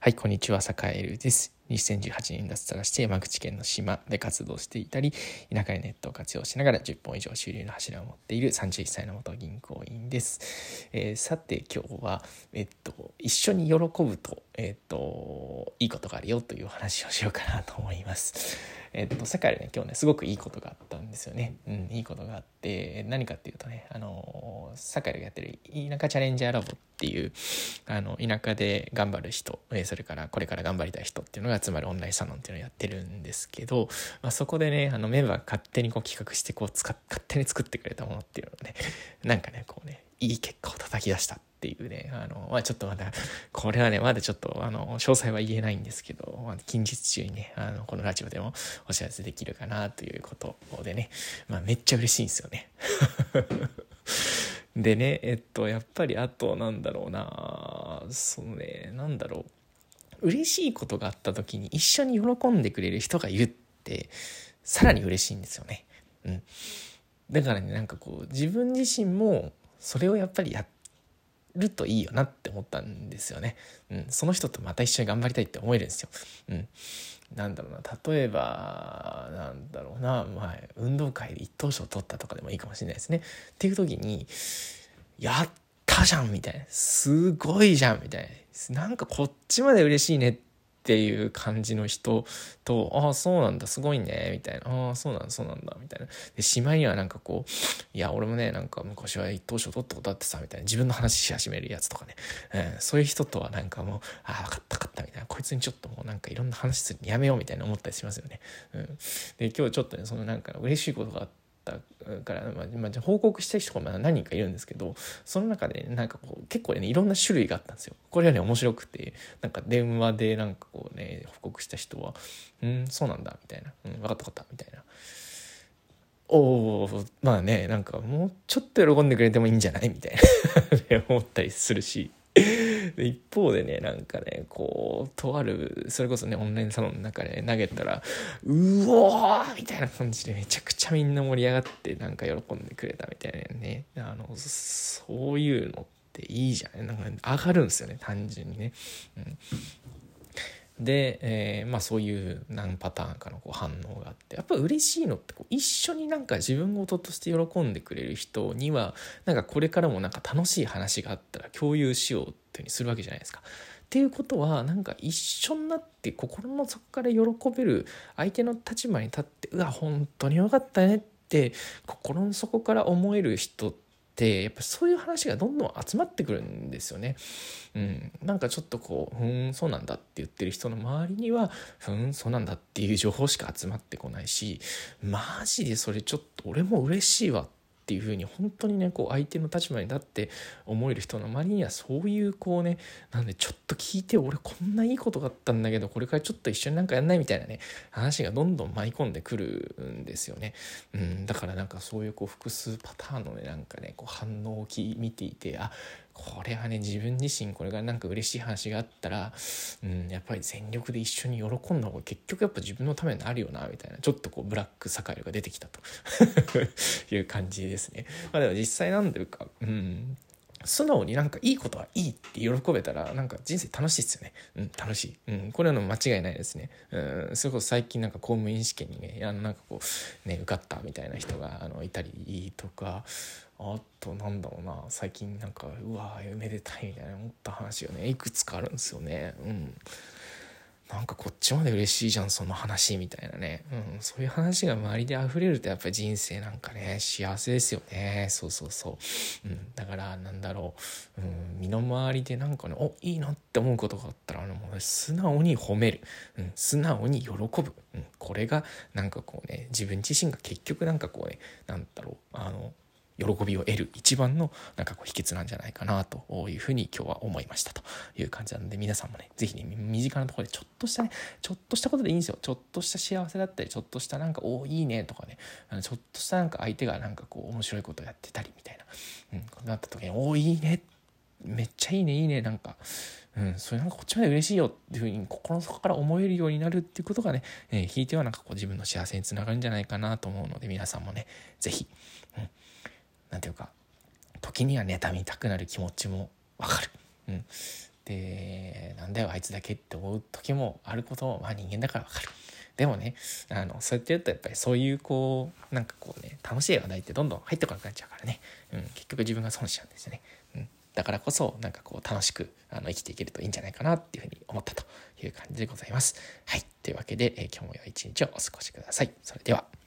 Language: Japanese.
はい、こんにちは、坂井るです。2018年脱サラして山口県の島で活動していたり、田舎でネットを活用しながら10本以上収入の柱を持っている31歳の元銀行員です。えー、さて今日は、えっと、一緒に喜ぶと、えっと、いいことがあるよという話をしようかなと思います。えっと、世界でね、今日ね、すごくいいことがあったんですよね。うん、いいことがあって、何かっていうとね、あの、世界でやってる田舎チャレンジャーラボっていう、あの、田舎で頑張る人、それからこれから頑張りたい人っていうのが集まるオンラインサロンっていうのをやってるんですけど、まあ、そこでね、あの、メンバーが勝手にこう企画して、こう、使勝手に作ってくれたものっていうのをね、なんかね、こうね、いい結果を叩き出したっていうね、あの、まあ、ちょっとまだ、これはね、まだちょっと、あの、詳細は言えないんですけど、まあ、近日中にね、あの、このラジオでもお知らせできるかなということでね、まあ、めっちゃ嬉しいんですよね。でね、えっと、やっぱりあと、なんだろうな、そのね、なんだろう、嬉しいことがあった時に一緒に喜んでくれる人がいるって、さらに嬉しいんですよね。うん。だからね、なんかこう、自分自身も、それをやっぱりやるといいよなって思ったんですよね。うん、その人とまた一緒に頑張りたいって思えるんですよ。うん、なんだろうな例えばなんだろうな、まあ、運動会で一等賞取ったとかでもいいかもしれないですね。っていう時に「やったじゃん!」みたいな「すごいじゃん!」みたいななんかこっちまで嬉しいねっていう感じの人と、ああ、そうなんだ、すごいね、みたいな、ああ、そうなんだ、そうなんだ、みたいな。で、しまいにはなんかこう、いや、俺もね、なんか昔は一等賞取ったことあってさ、みたいな、自分の話し始めるやつとかね、うん、そういう人とはなんかもう、ああ、分かった分かった、みたいな、こいつにちょっともうなんかいろんな話するのやめよう、みたいな思ったりしますよね。うん。で、今日ちょっとね、そのなんか嬉しいことがあって、ったから、まあ、まあ、報告した人が何人かいるんですけどその中で、なんかこう結構ねいろんな種類があったんですよ。これはね面白くてなんか電話でなんかこうね報告した人は「うんそうなんだ」みたいな「うん分かった分かった」みたいな。おおまあねなんかもうちょっと喜んでくれてもいいんじゃない？みたいな 思ったりするし一方でねなんかねこうとあるそれこそねオンラインサロンの中で、ね、投げたら「うおー!」みたいな感じでめちゃくちゃみんな盛り上がってなんか喜んでくれたみたいなねあのそういうのっていいじゃんなんか上がるんですよね単純にね。うんで、えー、まあそういう何パターンかのこう反応があってやっぱ嬉しいのってこう一緒になんか自分事として喜んでくれる人にはなんかこれからもなんか楽しい話があったら共有しようっていうふうにするわけじゃないですか。っていうことはなんか一緒になって心の底から喜べる相手の立場に立ってうわ本当によかったねって心の底から思える人ってってやっぱそういう話がどんどん集まってくるんですよね。うん、なんかちょっとこう「ふんそうなんだ」って言ってる人の周りには「ふんそうなんだ」っていう情報しか集まってこないしマジでそれちょっと俺も嬉しいわってっていうふうに本当にねこう相手の立場にだって思える人の周りにはそういうこうねなんでちょっと聞いて俺こんないいことがあったんだけどこれからちょっと一緒になんかやんないみたいなね話がどんどん舞い込んでくるんですよね。うん、だからなんかそういうこう複数パターンのねなんかねこう反応を見ていてあこれはね自分自身これがなんか嬉しい話があったら、うん、やっぱり全力で一緒に喜んだ方が結局やっぱ自分のためになるよなみたいなちょっとこうブラックサカイルが出てきたと いう感じですね。まあ、でも実際なんていうか、うん、素直になんかいいことはいいって喜べたらなんか人生楽しいですよね。うん、楽しい。うん、これはの間違いないですね。うん、それこそ最近なんか公務員試験にね、あのなんかこう、ね、受かったみたいな人があのいたりとか、あとなんだろうな、最近なんか、うわめでたいみたいな思った話がね、いくつかあるんですよね。うん。ちまで嬉しいじゃんその話みたいなね、うん、そういう話が周りで溢れるとやっぱり人生なんかね幸せですよね。そうそうそう、うん、だからなんだろう、うん、身の回りでなんかねおいいなって思うことがあったらあのもう素直に褒める、うん、素直に喜ぶ、うん、これがなんかこうね自分自身が結局なんかこうねなんだろう。あの喜びを得る一番のなんかこう秘訣なんじゃないかなというふうに今日は思いましたという感じなので皆さんもね是非ね身近なところでちょっとしたねちょっとしたことでいいんですよ。ちょっとした幸せだったりちょっとしたなんかおおいいねとかねちょっとしたなんか相手がなんかこう面白いことやってたりみたいな、うん、なった時におおいいね。めっちゃいいねいいね。なんかうん、それなんかこっちまで嬉しいよっていうふうに心の底から思えるようになるっていうことがね、えー、ひいてはなんかこう自分の幸せにつながるんじゃないかなと思うので皆さんもね、是非、うん、何ていうか時には妬みたくなる気持ちもわかる。うん、でなんだよあいつだけって思う時もあることもまあ人間だからわかる。でもねあのそうやってやるとやっぱりそういうこうなんかこうね楽しい話題ってどんどん入ってこなくなっちゃうからね、うん、結局自分が損しちゃうんですよね。うんだからこそなんかこう楽しくあの生きていけるといいんじゃないかなっていうふうに思ったという感じでございます。はい。というわけで、えー、今日も良い一日をお過ごしください。それでは。